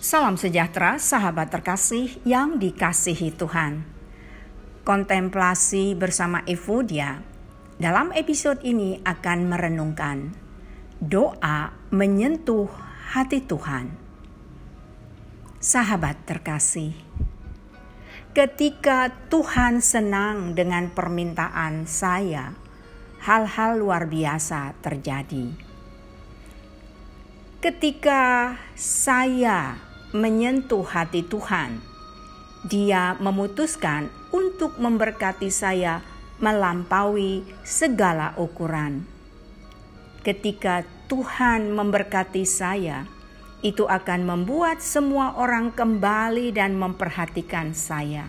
Salam sejahtera, sahabat terkasih yang dikasihi Tuhan. Kontemplasi bersama Evodia dalam episode ini akan merenungkan doa menyentuh hati Tuhan. Sahabat terkasih, ketika Tuhan senang dengan permintaan saya, hal-hal luar biasa terjadi. Ketika saya menyentuh hati Tuhan. Dia memutuskan untuk memberkati saya melampaui segala ukuran. Ketika Tuhan memberkati saya, itu akan membuat semua orang kembali dan memperhatikan saya.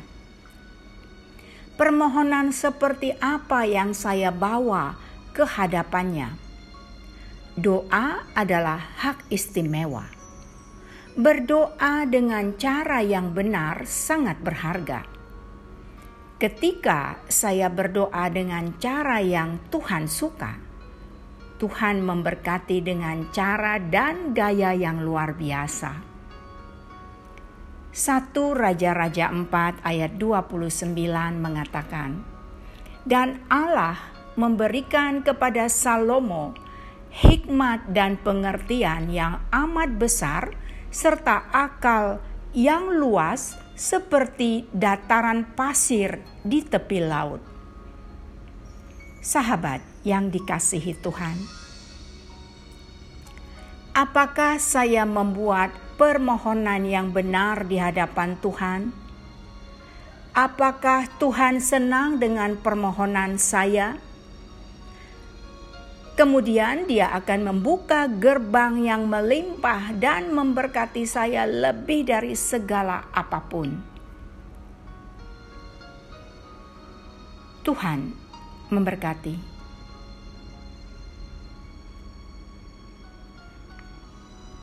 Permohonan seperti apa yang saya bawa ke hadapannya? Doa adalah hak istimewa berdoa dengan cara yang benar sangat berharga. Ketika saya berdoa dengan cara yang Tuhan suka, Tuhan memberkati dengan cara dan gaya yang luar biasa. 1 Raja-Raja 4 ayat 29 mengatakan, Dan Allah memberikan kepada Salomo hikmat dan pengertian yang amat besar serta akal yang luas seperti dataran pasir di tepi laut. Sahabat yang dikasihi Tuhan, apakah saya membuat permohonan yang benar di hadapan Tuhan? Apakah Tuhan senang dengan permohonan saya? Kemudian dia akan membuka gerbang yang melimpah dan memberkati saya lebih dari segala apa pun. Tuhan memberkati.